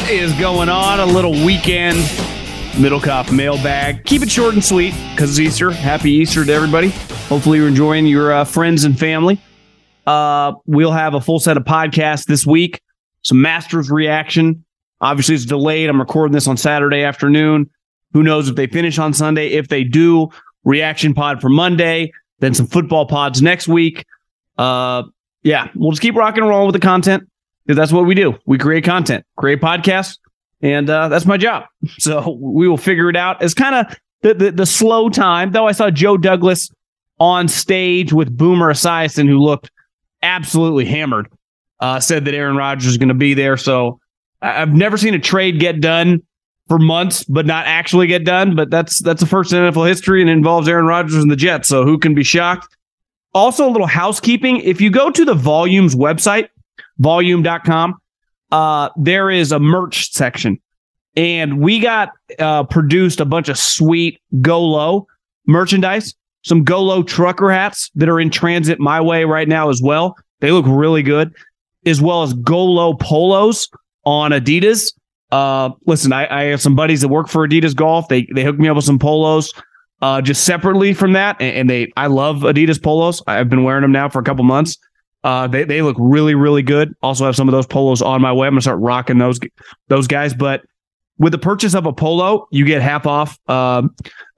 What is going on? A little weekend Middlekauff mailbag. Keep it short and sweet because it's Easter. Happy Easter to everybody. Hopefully, you're enjoying your uh, friends and family. Uh, we'll have a full set of podcasts this week. Some Masters reaction. Obviously, it's delayed. I'm recording this on Saturday afternoon. Who knows if they finish on Sunday? If they do, reaction pod for Monday. Then some football pods next week. Uh, yeah, we'll just keep rocking and rolling with the content because that's what we do. We create content, create podcasts, and uh, that's my job. So we will figure it out. It's kind of the, the, the slow time, though. I saw Joe Douglas on stage with Boomer Esiason, who looked absolutely hammered. Uh, said that Aaron Rodgers is going to be there. So I've never seen a trade get done for months, but not actually get done. But that's that's the first in NFL history, and involves Aaron Rodgers and the Jets. So who can be shocked? Also, a little housekeeping. If you go to the Volumes website, volume.com, uh, there is a merch section. And we got uh, produced a bunch of sweet Go Low merchandise, some Go Low trucker hats that are in transit my way right now as well. They look really good, as well as Go Low polos on Adidas. Uh, listen, I, I have some buddies that work for Adidas Golf. They they hooked me up with some polos uh, just separately from that, and, and they I love Adidas polos. I've been wearing them now for a couple months. Uh, they they look really really good. Also have some of those polos on my way. I'm gonna start rocking those those guys. But with the purchase of a polo, you get half off uh,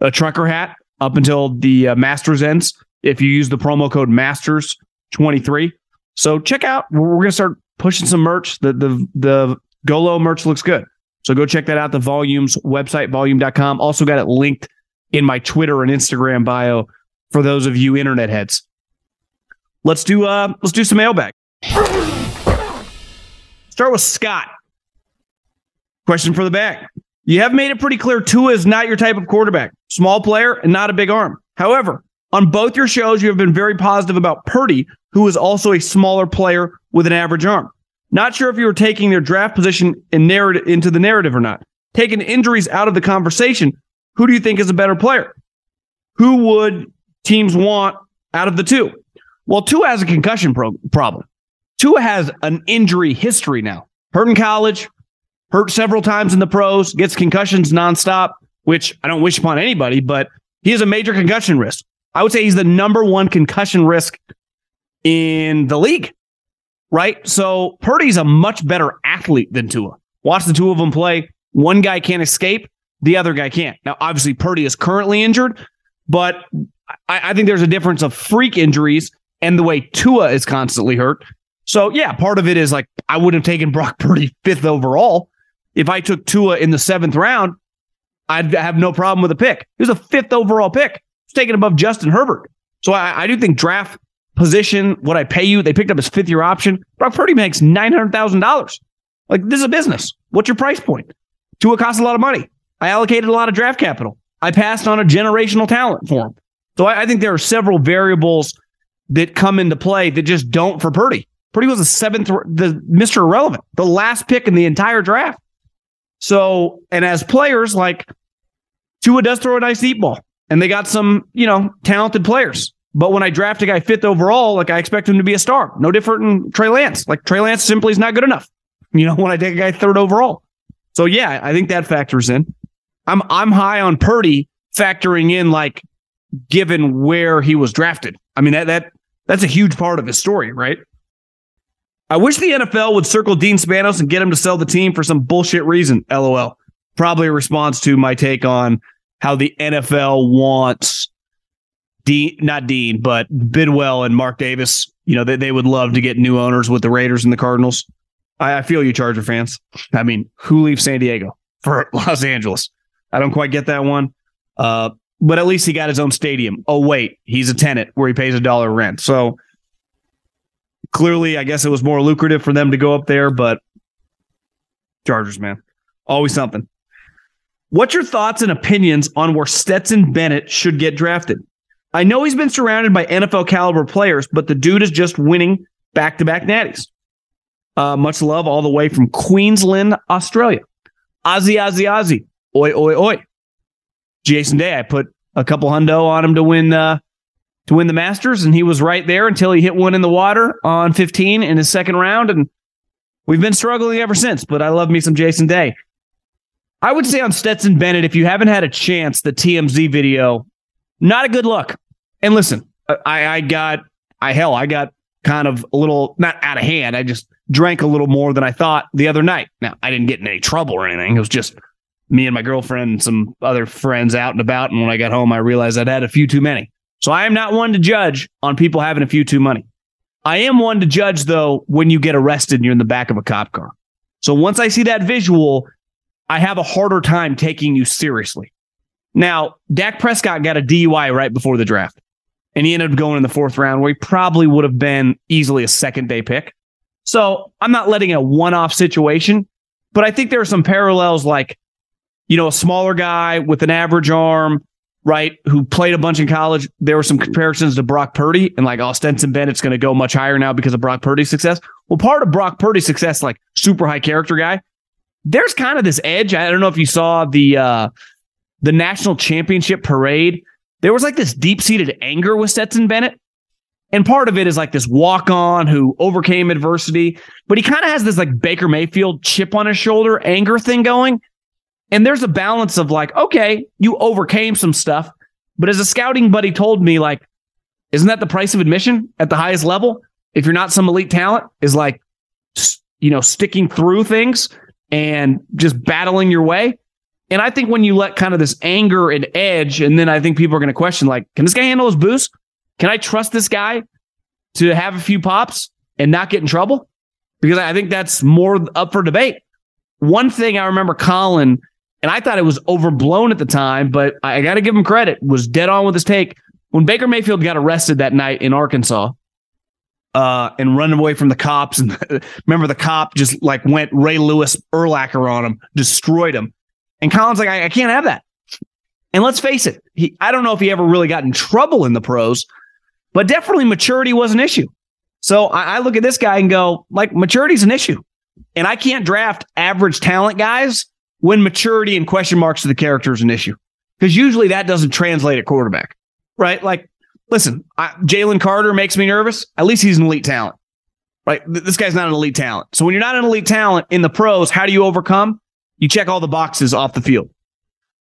a trucker hat up until the uh, Masters ends if you use the promo code Masters twenty three. So check out. We're gonna start pushing some merch. The the the Golo merch looks good. So go check that out. The Volumes website, volume.com. Also got it linked in my Twitter and Instagram bio for those of you internet heads let's do uh let's do some mailbag. Start with Scott. Question for the bag. You have made it pretty clear Tua is not your type of quarterback. Small player and not a big arm. However, on both your shows, you have been very positive about Purdy, who is also a smaller player with an average arm. Not sure if you were taking their draft position in narrative into the narrative or not. Taking injuries out of the conversation, who do you think is a better player? Who would teams want out of the two? Well, Tua has a concussion pro- problem. Tua has an injury history now. Hurt in college, hurt several times in the pros, gets concussions nonstop, which I don't wish upon anybody, but he has a major concussion risk. I would say he's the number one concussion risk in the league, right? So Purdy's a much better athlete than Tua. Watch the two of them play. One guy can't escape, the other guy can't. Now, obviously, Purdy is currently injured, but I, I think there's a difference of freak injuries and the way Tua is constantly hurt. So yeah, part of it is like I would have taken Brock Purdy fifth overall. If I took Tua in the seventh round, I'd have no problem with a pick. He was a fifth overall pick. It's taken above Justin Herbert. So I, I do think draft position, what I pay you, they picked up his fifth year option. Brock Purdy makes nine hundred thousand dollars. Like this is a business. What's your price point? Tua costs a lot of money. I allocated a lot of draft capital. I passed on a generational talent for him. So I, I think there are several variables that come into play that just don't for Purdy. Purdy was the seventh, the Mr. Irrelevant, the last pick in the entire draft. So, and as players, like Tua does throw a nice deep ball, and they got some, you know, talented players. But when I draft a guy fifth overall, like I expect him to be a star. No different than Trey Lance. Like Trey Lance simply is not good enough. You know, when I take a guy third overall. So yeah, I think that factors in. I'm I'm high on Purdy factoring in like given where he was drafted. I mean that that that's a huge part of his story, right? I wish the NFL would circle Dean Spanos and get him to sell the team for some bullshit reason. LOL. Probably a response to my take on how the NFL wants Dean, not Dean, but Bidwell and Mark Davis. You know, they, they would love to get new owners with the Raiders and the Cardinals. I, I feel you, Charger fans. I mean, who leaves San Diego for Los Angeles? I don't quite get that one. Uh, but at least he got his own stadium. Oh, wait, he's a tenant where he pays a dollar rent. So clearly, I guess it was more lucrative for them to go up there, but Chargers, man, always something. What's your thoughts and opinions on where Stetson Bennett should get drafted? I know he's been surrounded by NFL caliber players, but the dude is just winning back to back natties. Uh, much love all the way from Queensland, Australia. Ozzy, Ozzy, Ozzy. Oi, oi, oi. Jason Day, I put a couple hundo on him to win uh, to win the Masters, and he was right there until he hit one in the water on 15 in his second round, and we've been struggling ever since. But I love me some Jason Day. I would say on Stetson Bennett, if you haven't had a chance, the TMZ video, not a good look. And listen, I, I got, I hell, I got kind of a little not out of hand. I just drank a little more than I thought the other night. Now I didn't get in any trouble or anything. It was just me and my girlfriend and some other friends out and about. And when I got home, I realized I'd had a few too many. So I am not one to judge on people having a few too many. I am one to judge though when you get arrested and you're in the back of a cop car. So once I see that visual, I have a harder time taking you seriously. Now, Dak Prescott got a DUI right before the draft, and he ended up going in the fourth round where he probably would have been easily a second day pick. So I'm not letting a one off situation, but I think there are some parallels like, you know, a smaller guy with an average arm, right, who played a bunch in college. There were some comparisons to Brock Purdy and like, oh, Stetson Bennett's going to go much higher now because of Brock Purdy's success. Well, part of Brock Purdy's success, like super high character guy, there's kind of this edge. I don't know if you saw the uh, the national championship parade. There was like this deep seated anger with Stetson Bennett. And part of it is like this walk on who overcame adversity, but he kind of has this like Baker Mayfield chip on his shoulder anger thing going. And there's a balance of like, okay, you overcame some stuff, but as a scouting buddy told me, like, isn't that the price of admission at the highest level? If you're not some elite talent, is like, you know, sticking through things and just battling your way. And I think when you let kind of this anger and edge, and then I think people are going to question, like, can this guy handle his boost? Can I trust this guy to have a few pops and not get in trouble? Because I think that's more up for debate. One thing I remember Colin, and I thought it was overblown at the time, but I got to give him credit, was dead on with his take. When Baker Mayfield got arrested that night in Arkansas, uh, and running away from the cops. And remember, the cop just like went Ray Lewis Urlacher on him, destroyed him. And Colin's like, I, I can't have that. And let's face it, he, I don't know if he ever really got in trouble in the pros, but definitely maturity was an issue. So I, I look at this guy and go, like, maturity's an issue. And I can't draft average talent guys when maturity and question marks to the character is an issue. Because usually that doesn't translate at quarterback, right? Like listen, Jalen Carter makes me nervous. At least he's an elite talent, right? This guy's not an elite talent. So when you're not an elite talent in the pros, how do you overcome? You check all the boxes off the field.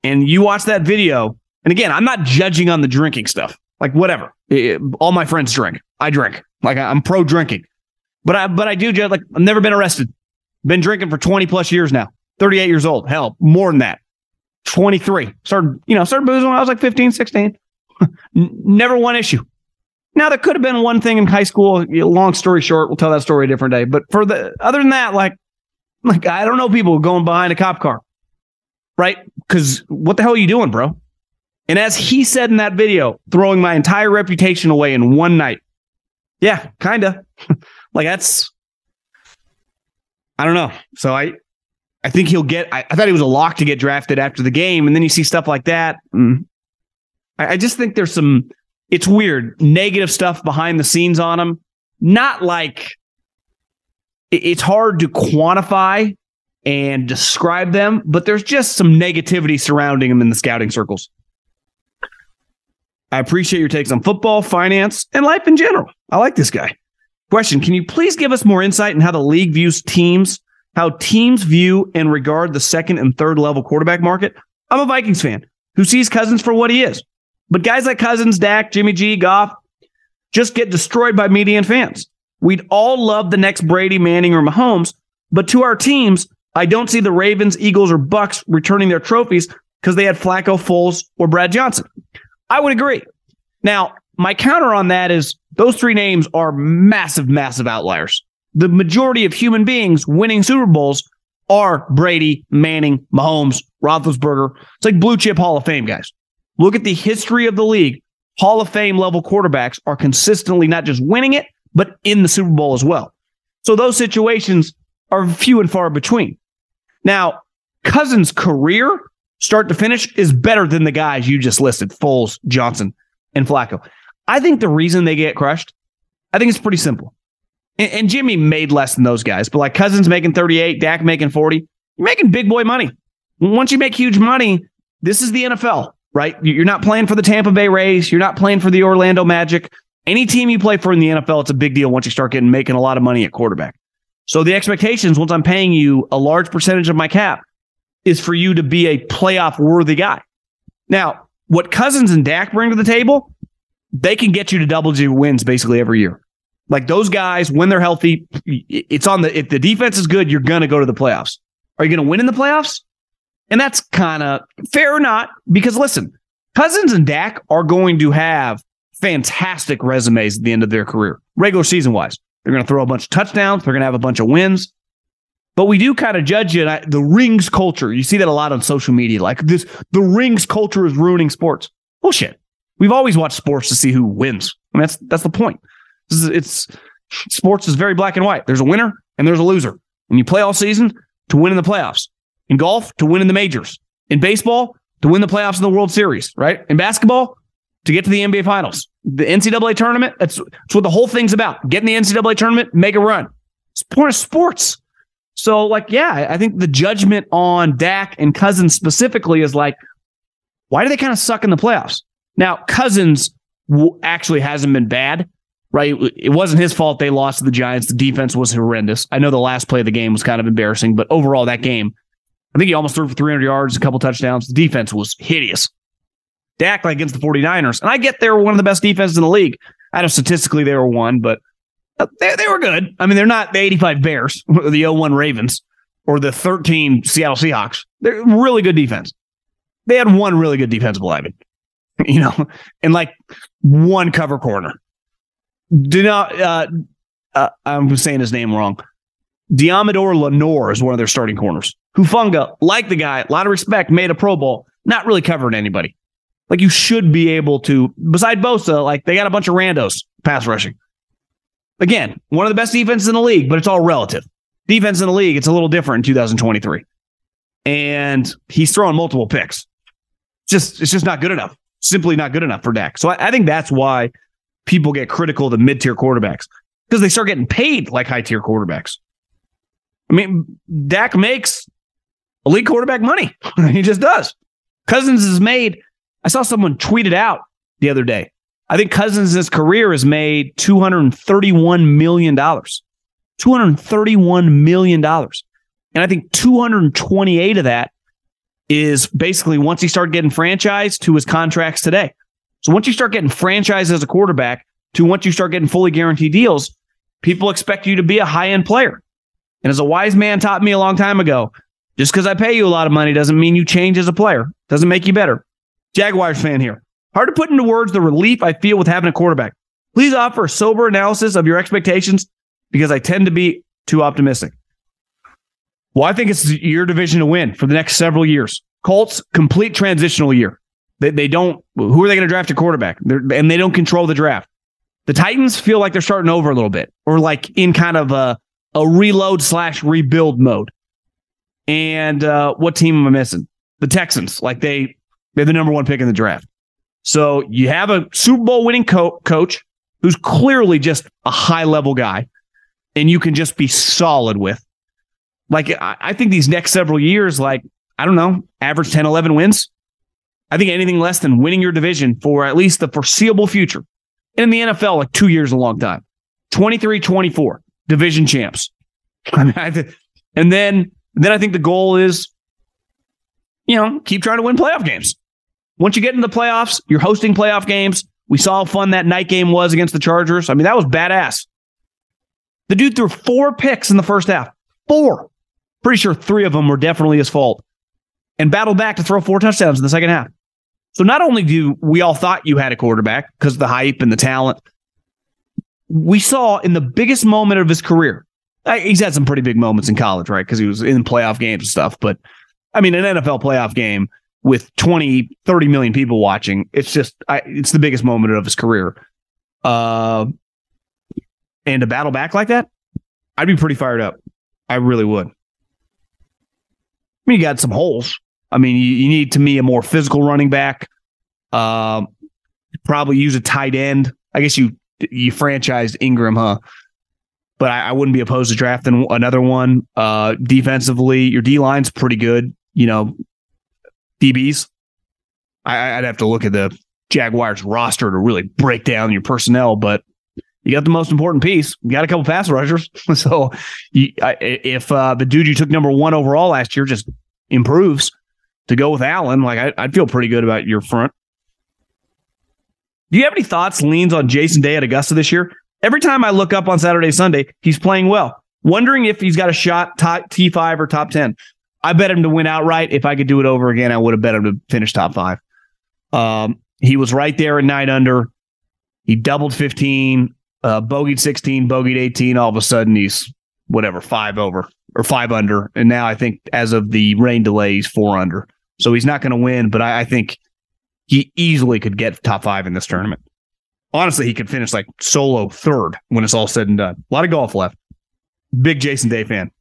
And you watch that video. And again, I'm not judging on the drinking stuff. Like whatever. all my friends drink. I drink. Like I'm pro drinking. But I but I do like I've never been arrested. Been drinking for 20 plus years now. 38 years old. Hell, more than that. 23. Started, you know, started boozing when I was like 15, 16. Never one issue. Now there could have been one thing in high school. Long story short, we'll tell that story a different day. But for the other than that, like, like I don't know people going behind a cop car, right? Because what the hell are you doing, bro? And as he said in that video, throwing my entire reputation away in one night. Yeah, kinda. like that's I don't know. So I I think he'll get I, I, thought he was a lock to get drafted after the game, and then you see stuff like that. Mm, I, I just think there's some, it's weird, negative stuff behind the scenes on him. Not like it's hard to quantify and describe them, but there's just some negativity surrounding him in the scouting circles. I appreciate your takes on football, finance, and life in general. I like this guy. Question Can you please give us more insight in how the league views teams, how teams view and regard the second and third level quarterback market? I'm a Vikings fan who sees Cousins for what he is but guys like Cousins, Dak, Jimmy G, Goff just get destroyed by media and fans. We'd all love the next Brady, Manning, or Mahomes, but to our teams, I don't see the Ravens, Eagles, or Bucs returning their trophies because they had Flacco, Foles, or Brad Johnson. I would agree. Now, my counter on that is those three names are massive, massive outliers. The majority of human beings winning Super Bowls are Brady, Manning, Mahomes, Roethlisberger. It's like blue chip Hall of Fame guys. Look at the history of the league. Hall of Fame level quarterbacks are consistently not just winning it, but in the Super Bowl as well. So those situations are few and far between. Now, Cousins' career, start to finish, is better than the guys you just listed Foles, Johnson, and Flacco. I think the reason they get crushed, I think it's pretty simple. And, and Jimmy made less than those guys, but like Cousins making 38, Dak making 40, you're making big boy money. Once you make huge money, this is the NFL, right? You're not playing for the Tampa Bay Rays. You're not playing for the Orlando Magic. Any team you play for in the NFL, it's a big deal once you start getting making a lot of money at quarterback. So the expectations, once I'm paying you a large percentage of my cap, is for you to be a playoff worthy guy. Now, what Cousins and Dak bring to the table, they can get you to double digit wins basically every year. Like those guys, when they're healthy, it's on the if the defense is good, you're gonna go to the playoffs. Are you gonna win in the playoffs? And that's kind of fair or not, because listen, Cousins and Dak are going to have fantastic resumes at the end of their career, regular season wise. They're going to throw a bunch of touchdowns. They're going to have a bunch of wins. But we do kind of judge it. The rings culture, you see that a lot on social media. Like this, the rings culture is ruining sports. Bullshit. We've always watched sports to see who wins. I mean, that's that's the point. Is, it's sports is very black and white. There's a winner and there's a loser, and you play all season to win in the playoffs. In golf, to win in the majors. In baseball, to win the playoffs in the World Series. Right? In basketball, to get to the NBA Finals. The NCAA tournament, that's, that's what the whole thing's about. Get in the NCAA tournament, make a run. It's point of sports. So, like, yeah, I think the judgment on Dak and Cousins specifically is like, why do they kind of suck in the playoffs? Now, Cousins actually hasn't been bad, right? It wasn't his fault they lost to the Giants. The defense was horrendous. I know the last play of the game was kind of embarrassing, but overall, that game, I think he almost threw for 300 yards, a couple touchdowns. The defense was hideous. Dak like against the 49ers. And I get they were one of the best defenses in the league. I know statistically they were one, but uh, they, they were good. I mean, they're not the 85 Bears or the 01 Ravens or the 13 Seattle Seahawks. They're really good defense. They had one really good defensive lineman, you know, and like one cover corner. Do not, uh, uh, I'm saying his name wrong. Deommodore Lenoir is one of their starting corners. Hufanga, like the guy, a lot of respect, made a Pro Bowl, not really covering anybody. Like you should be able to, beside Bosa, like they got a bunch of randos pass rushing. Again, one of the best defenses in the league, but it's all relative. Defense in the league, it's a little different in 2023. And he's throwing multiple picks. Just it's just not good enough. Simply not good enough for Dak. So I, I think that's why people get critical of the mid-tier quarterbacks because they start getting paid like high-tier quarterbacks. I mean, Dak makes elite quarterback money. he just does. Cousins has made I saw someone tweet it out the other day. I think Cousins' his career has made $231 million. $231 million. And I think 228 of that is basically once he started getting franchised to his contracts today. So once you start getting franchised as a quarterback to once you start getting fully guaranteed deals, people expect you to be a high end player. And as a wise man taught me a long time ago, just because I pay you a lot of money doesn't mean you change as a player, doesn't make you better. Jaguars fan here. Hard to put into words the relief I feel with having a quarterback. Please offer a sober analysis of your expectations because I tend to be too optimistic. Well, I think it's your division to win for the next several years. Colts, complete transitional year. They, they don't, who are they going to draft a quarterback? They're, and they don't control the draft. The Titans feel like they're starting over a little bit or like in kind of a, a reload slash rebuild mode. And uh, what team am I missing? The Texans. Like they they're the number one pick in the draft. So you have a Super Bowl winning co- coach who's clearly just a high level guy, and you can just be solid with. Like, I, I think these next several years, like, I don't know, average 10, 11 wins. I think anything less than winning your division for at least the foreseeable future. in the NFL, like two years, a long time. 23, 24, division champs. And then, then I think the goal is, you know, keep trying to win playoff games. Once you get into the playoffs, you're hosting playoff games. We saw how fun that night game was against the Chargers. I mean, that was badass. The dude threw four picks in the first half. Four. Pretty sure three of them were definitely his fault. And battled back to throw four touchdowns in the second half. So not only do we all thought you had a quarterback because of the hype and the talent, we saw in the biggest moment of his career. He's had some pretty big moments in college, right? Because he was in playoff games and stuff. But I mean, an NFL playoff game with 20, 30 million people watching, it's just, I, it's the biggest moment of his career. Uh, and to battle back like that, I'd be pretty fired up. I really would. I mean, you got some holes. I mean, you, you need to me a more physical running back. Uh, probably use a tight end. I guess you you franchised Engram, huh? But I, I wouldn't be opposed to drafting another one. Uh, defensively, your D line's pretty good. You know, DBs. I, I'd have to look at the Jaguars roster to really break down your personnel, but you got the most important piece. You got a couple pass rushers. so you, I, if uh, the dude you took number one overall last year just improves to go with Allen, like I, would feel pretty good about your front. Do you have any thoughts, leans on Jason Day at Augusta this year? Every time I look up on Saturday, Sunday, he's playing well. Wondering if he's got a shot top T5 or top 10. I bet him to win outright. If I could do it over again, I would have bet him to finish top five. Um, he was right there at nine under. He doubled 15, uh, bogeyed 16, bogeyed 18. All of a sudden, he's whatever, five over or five under. And now I think as of the rain delay, he's four under. So he's not going to win, but I, I think he easily could get top five in this tournament. Honestly, he could finish like solo third when it's all said and done. A lot of golf left. Big Jason Day fan.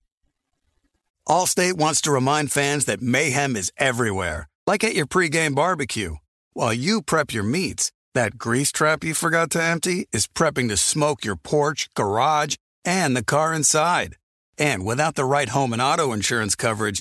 Allstate wants to remind fans that mayhem is everywhere, like at your pregame barbecue. While you prep your meats, that grease trap you forgot to empty is prepping to smoke your porch, garage, and the car inside. And without the right home and auto insurance coverage,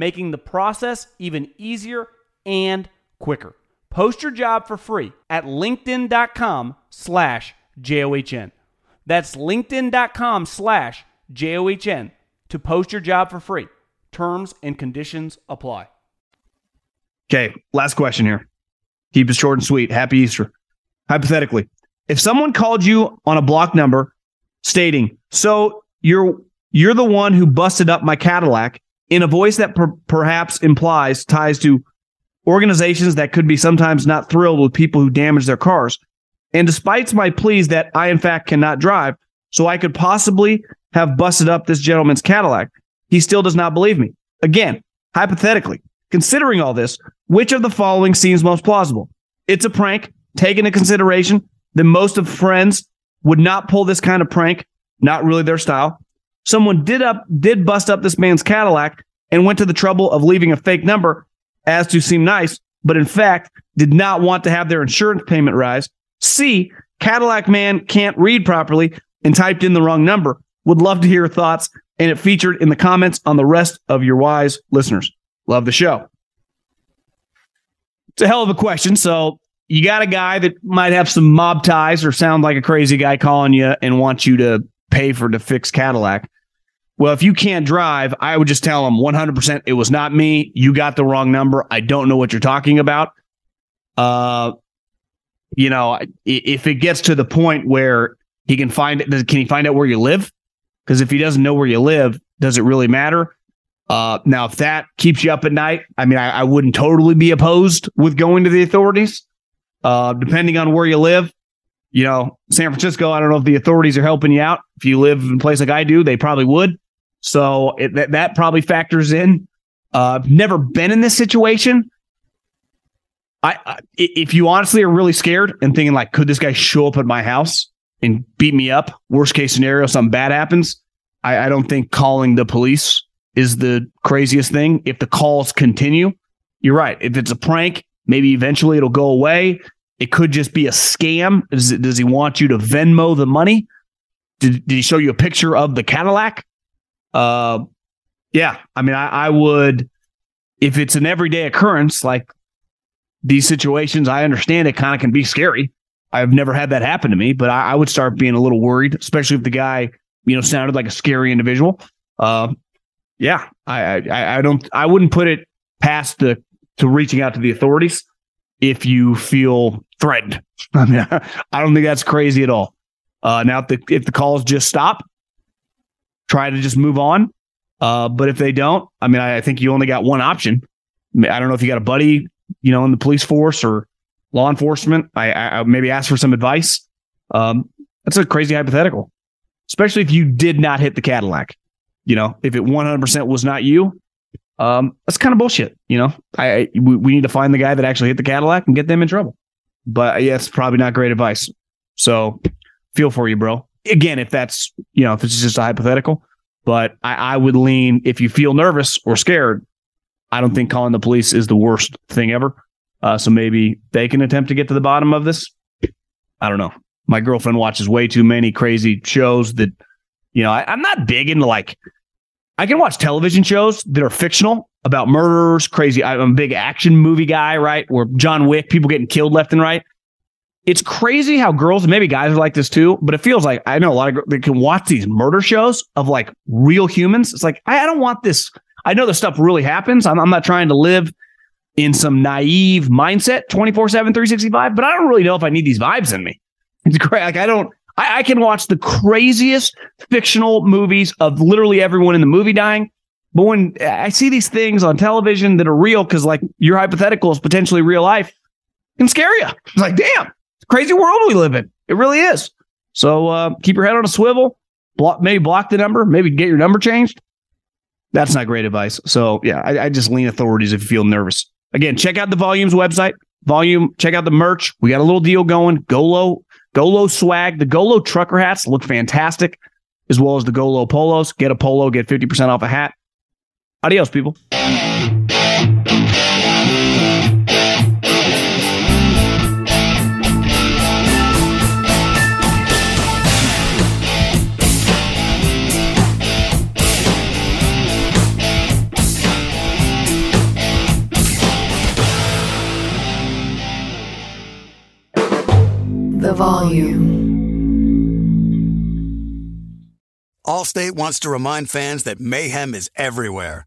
making the process even easier and quicker. Post your job for free at linkedin.com slash J-O-H-N. That's linkedin.com slash J-O-H-N to post your job for free. Terms and conditions apply. Okay, last question here. Keep it short and sweet. Happy Easter. Hypothetically, if someone called you on a block number stating, "So you're you're the one who busted up my Cadillac," in a voice that per- perhaps implies ties to organizations that could be sometimes not thrilled with people who damage their cars, and despite my pleas that I in fact cannot drive, so I could possibly have busted up this gentleman's Cadillac, he still does not believe me. Again, hypothetically, considering all this, which of the following seems most plausible? It's a prank take into consideration that most of friends would not pull this kind of prank, not really their style. Someone did up did bust up this man's Cadillac and went to the trouble of leaving a fake number as to seem nice, but in fact did not want to have their insurance payment rise. C, Cadillac man can't read properly and typed in the wrong number. Would love to hear your thoughts and it featured in the comments on the rest of your wise listeners. Love the show. It's a hell of a question. So you got a guy that might have some mob ties or sound like a crazy guy calling you and wants you to pay for to fix Cadillac. Well, if you can't drive, I would just tell him 100% it was not me. You got the wrong number. I don't know what you're talking about. Uh, you know, if it gets to the point where he can find it, can he find out where you live? Because if he doesn't know where you live, does it really matter? Uh, now, if that keeps you up at night, I mean, I, I wouldn't totally be opposed with going to the authorities. Uh, depending on where you live, you know, San Francisco, I don't know if the authorities are helping you out. If you live in a place like I do, they probably would. So it, that, that probably factors in. Uh, never been in this situation. I, I, if you honestly are really scared and thinking like, could this guy show up at my house and beat me up? Worst case scenario, something bad happens. I, I don't think calling the police is the craziest thing. If the calls continue, you're right. If it's a prank, maybe eventually it'll go away. It could just be a scam. Does, it, does he want you to Venmo the money? Did, did he show you a picture of the Cadillac? Uh, yeah. I mean, I, I would, if it's an everyday occurrence, like these situations, I understand it kind of can be scary. I've never had that happen to me, but I, I, would start being a little worried, especially if the guy, you know, sounded like a scary individual. Uh, yeah, I, I, I don't, I wouldn't put it past the to reaching out to the authorities if you feel threatened. I mean, I don't think that's crazy at all. Uh, now, if the if the calls just stop, try to just move on. Uh, but if they don't, I mean, I, I think you only got one option. I don't know if you got a buddy, you know, in the police force or law enforcement. I, I maybe ask for some advice. Um, that's a crazy hypothetical, especially if you did not hit the Cadillac. You know, if it 100% was not you, um, that's kind of bullshit. You know, I, I we, we need to find the guy that actually hit the Cadillac and get them in trouble. But yeah, it's probably not great advice. So feel for you, bro. Again, if that's you know, if it's just a hypothetical, but I, I would lean if you feel nervous or scared. I don't think calling the police is the worst thing ever. Uh, so maybe they can attempt to get to the bottom of this. I don't know. My girlfriend watches way too many crazy shows that, you know, I, I'm not big into like, I can watch television shows that are fictional about murderers, crazy. I'm a big action movie guy, right? Where John Wick, people getting killed left and right. It's crazy how girls, maybe guys are like this too, but it feels like I know a lot of girls that can watch these murder shows of like real humans. It's like, I, I don't want this. I know this stuff really happens. I'm, I'm not trying to live in some naive mindset 24 7, 365, but I don't really know if I need these vibes in me. It's great. Like, I don't, I, I can watch the craziest fictional movies of literally everyone in the movie dying. But when I see these things on television that are real, because like your hypothetical is potentially real life, can scare you. It's like, damn, crazy world we live in. It really is. So uh, keep your head on a swivel. Block, maybe block the number. Maybe get your number changed. That's not great advice. So yeah, I, I just lean authorities if you feel nervous. Again, check out the Volumes website. Volume, check out the merch. We got a little deal going. Golo, Golo swag. The Golo trucker hats look fantastic, as well as the Golo polos. Get a polo, get 50% off a hat. Adios, people. The volume. Allstate wants to remind fans that mayhem is everywhere,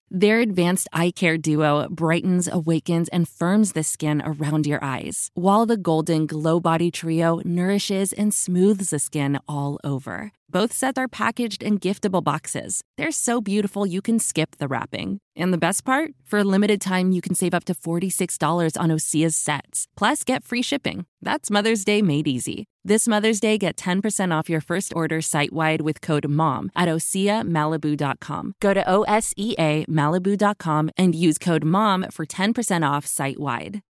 Their advanced eye care duo brightens, awakens, and firms the skin around your eyes, while the Golden Glow Body Trio nourishes and smooths the skin all over. Both sets are packaged in giftable boxes. They're so beautiful you can skip the wrapping. And the best part? For a limited time, you can save up to $46 on Osea's sets. Plus, get free shipping. That's Mother's Day made easy. This Mother's Day, get 10% off your first order site wide with code MOM at OseaMalibu.com. Go to O S E A Malibu.com and use code MOM for 10% off site wide.